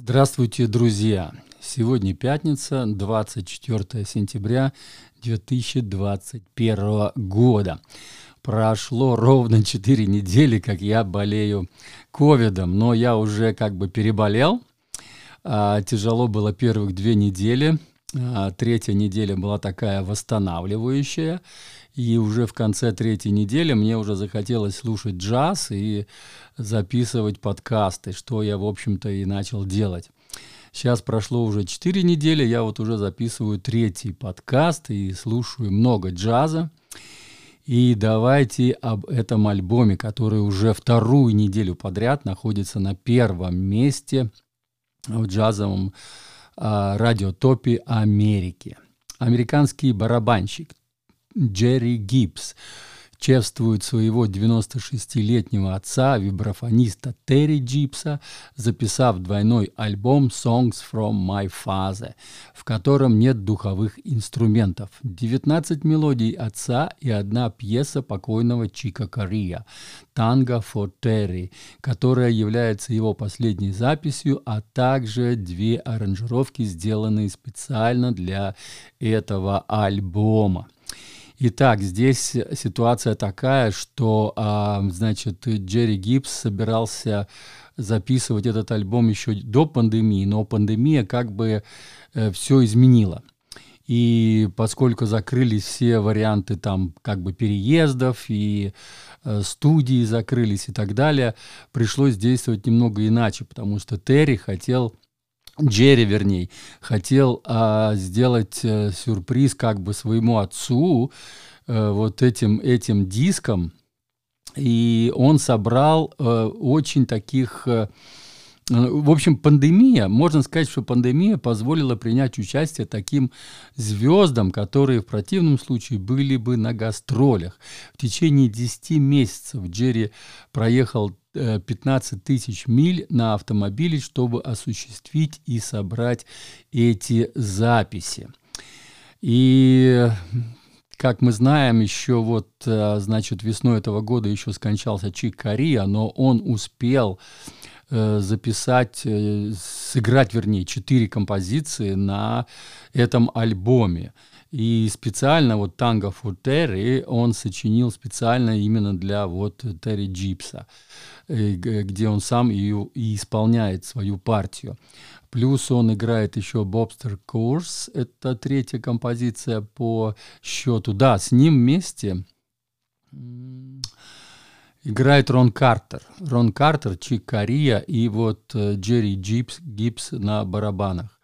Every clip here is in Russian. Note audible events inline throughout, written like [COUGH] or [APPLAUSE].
Здравствуйте, друзья! Сегодня пятница, 24 сентября 2021 года. Прошло ровно 4 недели, как я болею ковидом, но я уже как бы переболел. А, тяжело было первых две недели. А, третья неделя была такая восстанавливающая. И уже в конце третьей недели мне уже захотелось слушать джаз и записывать подкасты, что я, в общем-то, и начал делать. Сейчас прошло уже 4 недели, я вот уже записываю третий подкаст и слушаю много джаза. И давайте об этом альбоме, который уже вторую неделю подряд находится на первом месте в джазовом э, радиотопе Америки. Американский барабанщик Джерри Гибс чествует своего 96-летнего отца, вибрафониста Терри Джипса, записав двойной альбом «Songs from My Father», в котором нет духовых инструментов, 19 мелодий отца и одна пьеса покойного Чика Кория «Tango for Terry», которая является его последней записью, а также две аранжировки, сделанные специально для этого альбома. Итак, здесь ситуация такая, что, а, значит, Джерри Гибс собирался записывать этот альбом еще до пандемии, но пандемия как бы э, все изменила. И поскольку закрылись все варианты там как бы переездов и э, студии закрылись и так далее, пришлось действовать немного иначе, потому что Терри хотел Джерри, вернее, хотел а, сделать а, сюрприз как бы своему отцу а, вот этим, этим диском, и он собрал а, очень таких... А, в общем, пандемия, можно сказать, что пандемия позволила принять участие таким звездам, которые в противном случае были бы на гастролях. В течение 10 месяцев Джерри проехал 15 э, тысяч миль на автомобиле, чтобы осуществить и собрать эти записи. И как мы знаем, еще вот, э, значит, весной этого года еще скончался Чик Кория, но он успел э, записать, сыграть, вернее, четыре композиции на этом альбоме. И специально вот «Танго for Terry» он сочинил специально именно для вот Терри Джипса, э, где он сам и, и исполняет свою партию. Плюс он играет еще «Bopstacle Course», это третья композиция по счету. Да, с ним вместе играет Рон Картер. Рон Картер, Чик Кориа и вот э, Джерри Джипс, Гибс на барабанах.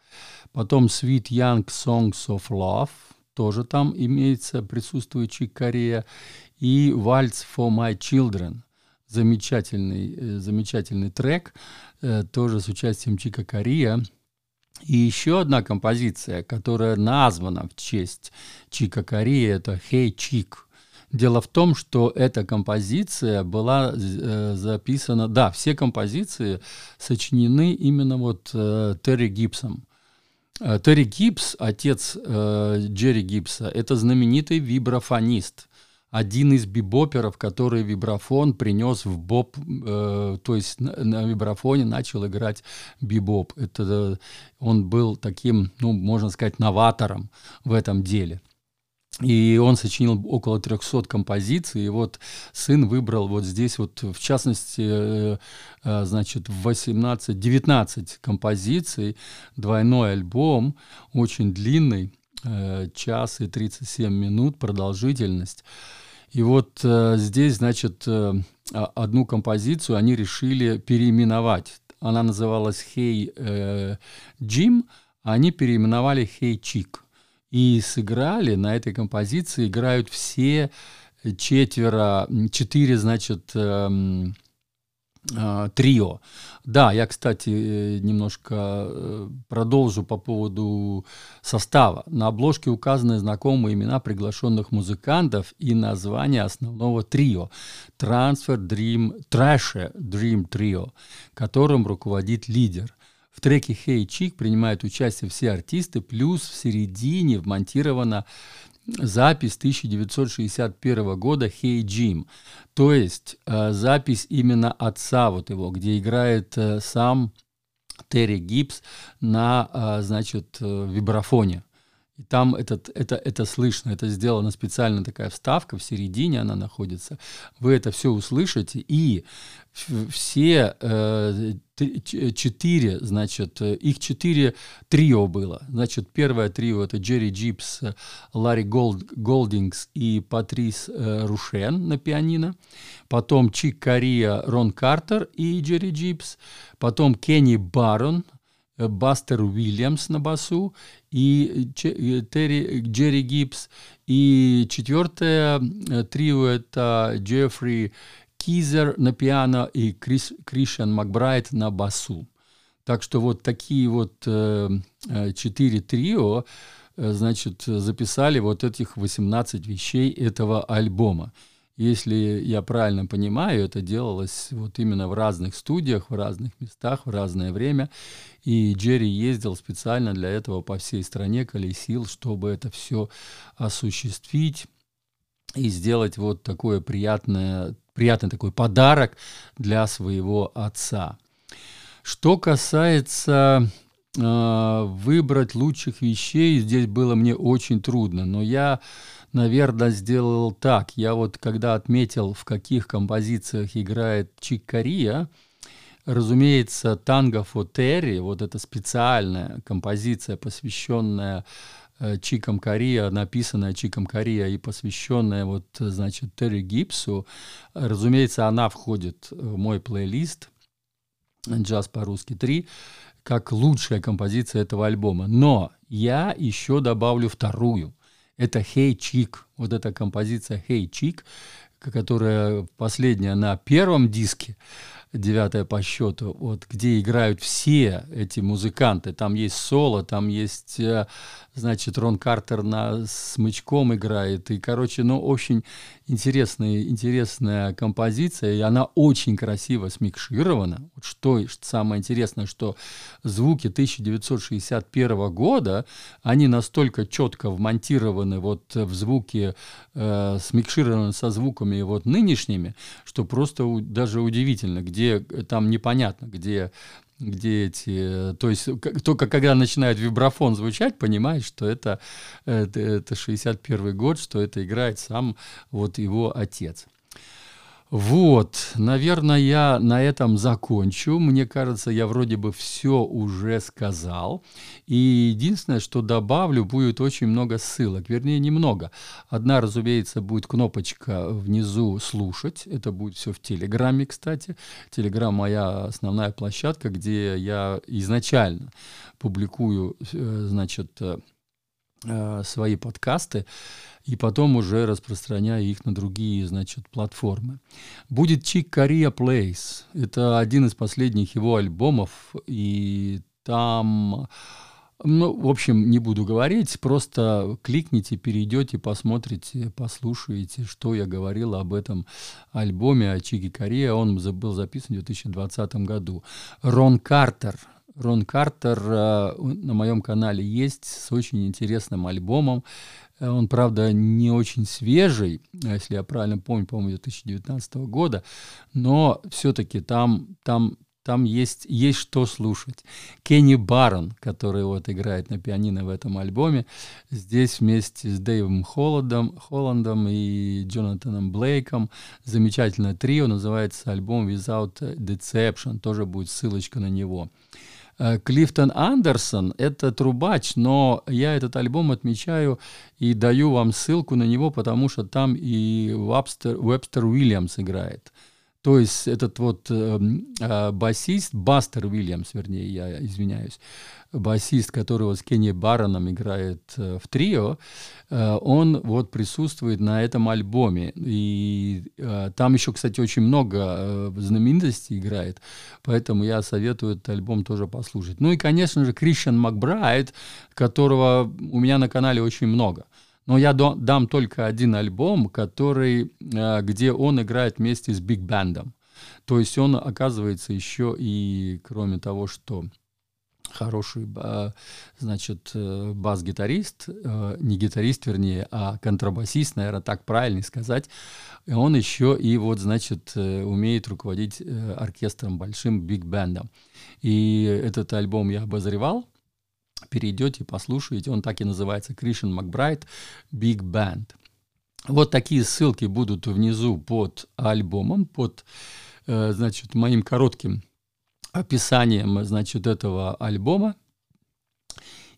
Потом Sweet Young Song of Love – тоже там имеется, присутствует Чик Кориа, и «Вальс for my children», замечательный, э, замечательный трек, э, тоже с участием Чика Корея. И еще одна композиция, которая названа в честь Чика Корея, это «Hey Чик». Дело в том, что эта композиция была э, записана, да, все композиции сочинены именно вот э, Терри Гибсом. Э, Терри Гибс, отец э, Джерри Гибса, это знаменитый вибрафонист, один из бибоперов, который вибрафон принес в боб, э, то есть на, на вибрафоне начал играть бибоп. Это, э, он был таким, ну, можно сказать, новатором в этом деле. И он сочинил около 300 композиций, и вот сын выбрал вот здесь вот, в частности, э, э, значит, 18, 19 композиций, двойной альбом, очень длинный, э, час и 37 минут продолжительность. И вот здесь, значит, одну композицию они решили переименовать. Она называлась «Hey Jim», а они переименовали «Hey Chick» и сыграли на этой композиции, играют все четверо, четыре, значит, эм, э, трио. Да, я, кстати, э, немножко э, продолжу по поводу состава. На обложке указаны знакомые имена приглашенных музыкантов и название основного трио Transfer Dream Trasher Dream Trio, которым руководит лидер. В треке «Hey Chick» принимают участие все артисты, плюс в середине вмонтирована запись 1961 года «Hey Jim», то есть э, запись именно отца вот его, где играет э, сам Терри Гибс на, а, значит, э, вибрафоне. И там этот, это, это слышно, это сделана специально такая вставка, в середине она находится. Вы это все услышите, и все э, четыре, значит, их четыре трио было. Значит, первое трио это Джерри Джипс, Ларри Голд, Голдингс и Патрис э, Рушен на пианино. Потом Чик Кориа, Рон Картер и Джерри Джипс. Потом Кенни Барон, Э, Бастер Уильямс на басу и Терри, Джерри Гибс. И четвертое э, трио это Джеффри Кизер на пиано и Крис, Кришан Макбрайт на басу. Так что вот такие вот э, э четыре трио, э, значит, записали вот этих 18 вещей этого альбома. Если я правильно понимаю, это делалось вот именно в разных студиях, в разных местах, в разное время. И Джерри ездил специально для этого по всей стране, колесил, чтобы это все осуществить и сделать вот такое приятное, приятный такой подарок для своего отца. Что касается выбрать лучших вещей, здесь было мне очень трудно, но я наверное, сделал так. Я вот когда отметил, в каких композициях играет Чик Кория, разумеется, танго Фотери, вот эта специальная композиция, посвященная э, Чиком Кория, написанная Чиком Кория и посвященная вот, значит, Терри Гипсу, разумеется, она входит в мой плейлист «Джаз по-русски 3», как лучшая композиция этого альбома. Но я еще добавлю вторую – это «Hey Chick», вот эта композиция «Hey Chick», которая последняя на первом диске, девятая по счету, вот, где играют все эти музыканты. Там есть соло, там есть, э, значит, Рон Картер на смычком играет. И, короче, ну, очень интересная, интересная композиция, и она очень красиво смикширована. Вот что, самое интересное, что звуки 1961 года, они настолько четко вмонтированы вот в звуки, э, смикшированы со звуками вот нынешними, что просто у, даже удивительно, где там непонятно, где где эти, то есть только когда начинает вибрафон звучать, понимаешь, что это, это, это 61 год, что это играет сам вот его отец. Вот, наверное, я на этом закончу. Мне кажется, я вроде бы все уже сказал. И единственное, что добавлю, будет очень много ссылок. Вернее, немного. Одна, разумеется, будет кнопочка внизу «Слушать». Это будет все в Телеграме, кстати. Телеграм – моя основная площадка, где я изначально публикую, э, значит, э, свои подкасты и потом уже распространяя их на другие, значит, платформы. Будет Чик Korea Place. Это один из последних его альбомов, и там... Ну, в общем, не буду говорить, просто кликните, перейдете, посмотрите, послушаете, что я говорил об этом альбоме о Чике Корея. Он был записан в 2020 году. Рон Картер. Рон Картер э, на моем канале есть с очень интересным альбомом. Э, он, правда, не очень свежий, если я правильно помню, по-моему, 2019 года, но все-таки там, там, там есть, есть что слушать. Кенни Баррон, который вот играет на пианино в этом альбоме, здесь вместе с Дэйвом Холландом, Холландом и Джонатаном Блейком замечательное трио, называется альбом Without Deception, тоже будет ссылочка на него. Э, Клифтон Андерсон — это трубач, но я этот альбом отмечаю и даю вам ссылку на него, потому что там и Бастер, Бастер Уильямс играет. То есть этот вот э, э, басист, Бастер Уильямс, вернее, я извиняюсь, басист, которого с Кенни Бароном играет э, в трио, э, он вот присутствует на этом альбоме. И э, там еще, кстати, очень много э, знаменитостей играет, поэтому я советую этот альбом тоже послушать. Ну и, конечно же, Кришан Макбрайт, которого у меня на канале очень много. Но я дам только один альбом, который, э, где он играет вместе с биг-бендом. То есть он, оказывается, еще и, кроме того, что хороший, значит, э, бас-гитарист, э, не гитарист, вернее, а контрабасист, наверное, так правильно сказать. Он еще и вот, значит, умеет руководить оркестром большим, биг-бендом. И этот альбом я обозревал, перейдете, послушаете, он так и называется, Кришен Макбрайт Big Band. Вот такие ссылки будут внизу под альбомом, под, значит, моим коротким описанием, значит, этого альбома.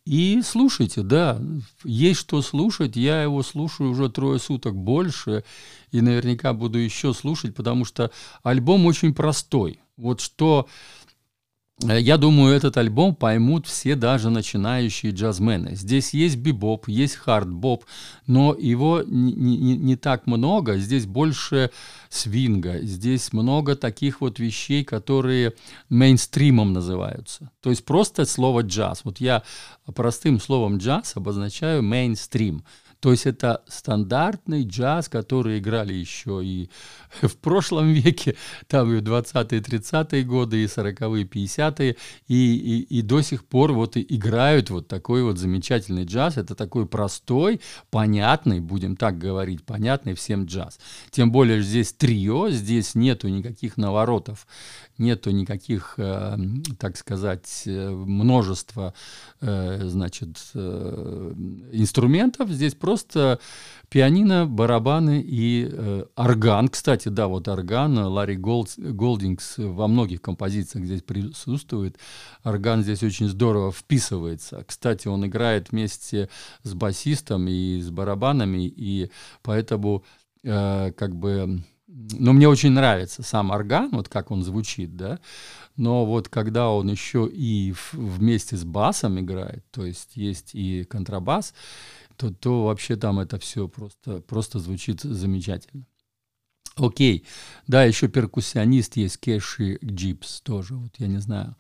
И слушайте, да, есть что слушать. Я его слушаю уже трое суток больше, и наверняка буду еще слушать, потому что альбом очень простой. Вот что Э, я думаю, этот альбом поймут все даже начинающие джазмены. Здесь есть бибоп, есть хард-боп, но его не, не, не так много. Здесь больше свинга, здесь много таких вот вещей, которые мейнстримом называются. То есть просто слово джаз. Вот я простым словом джаз обозначаю мейнстрим. То есть это стандартный джаз, который играли еще и [LAUGHS] в прошлом веке, там и в 20-е, 30-е годы, и 40-е, 50-е, и, и, и до сих пор вот играют вот такой вот замечательный джаз. Это такой простой, понятный, будем так говорить, понятный всем джаз. Тем более здесь трио, здесь нету никаких наворотов, нету никаких, э, так сказать, э, множества, э, значит, э, инструментов. Здесь просто пианино, барабаны и э, орган. Кстати, да, вот орган, Ларри Голд, Голдингс во многих композициях здесь присутствует. Орган здесь очень здорово вписывается. Кстати, он играет вместе с басистом и с барабанами, и поэтому э, как бы но мне очень нравится сам орган, вот как он звучит, да, но вот когда он еще и вместе с басом играет, то есть есть и контрабас, то, то вообще там это все просто, просто звучит замечательно. Окей, да, еще перкуссионист есть Кеши Джипс тоже, вот я не знаю,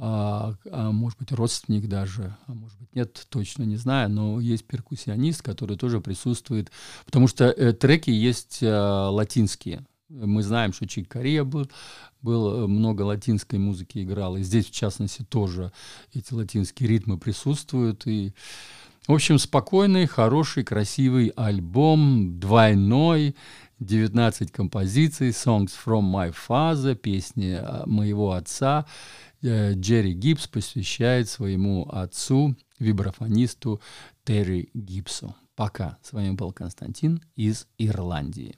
а, а может быть родственник даже, а может быть нет, точно не знаю, но есть перкуссионист, который тоже присутствует, потому что э, треки есть э, латинские. Мы знаем, что Чик Корея был, был, э, много латинской музыки играл, и здесь, в частности, тоже эти латинские ритмы присутствуют, и в общем, спокойный, хороший, красивый альбом, двойной, 19 композиций, Songs from My Father, песни моего отца. Э, Джерри Гибс посвящает своему отцу, вибрафонисту Терри Гибсу. Пока. С вами был Константин из Ирландии.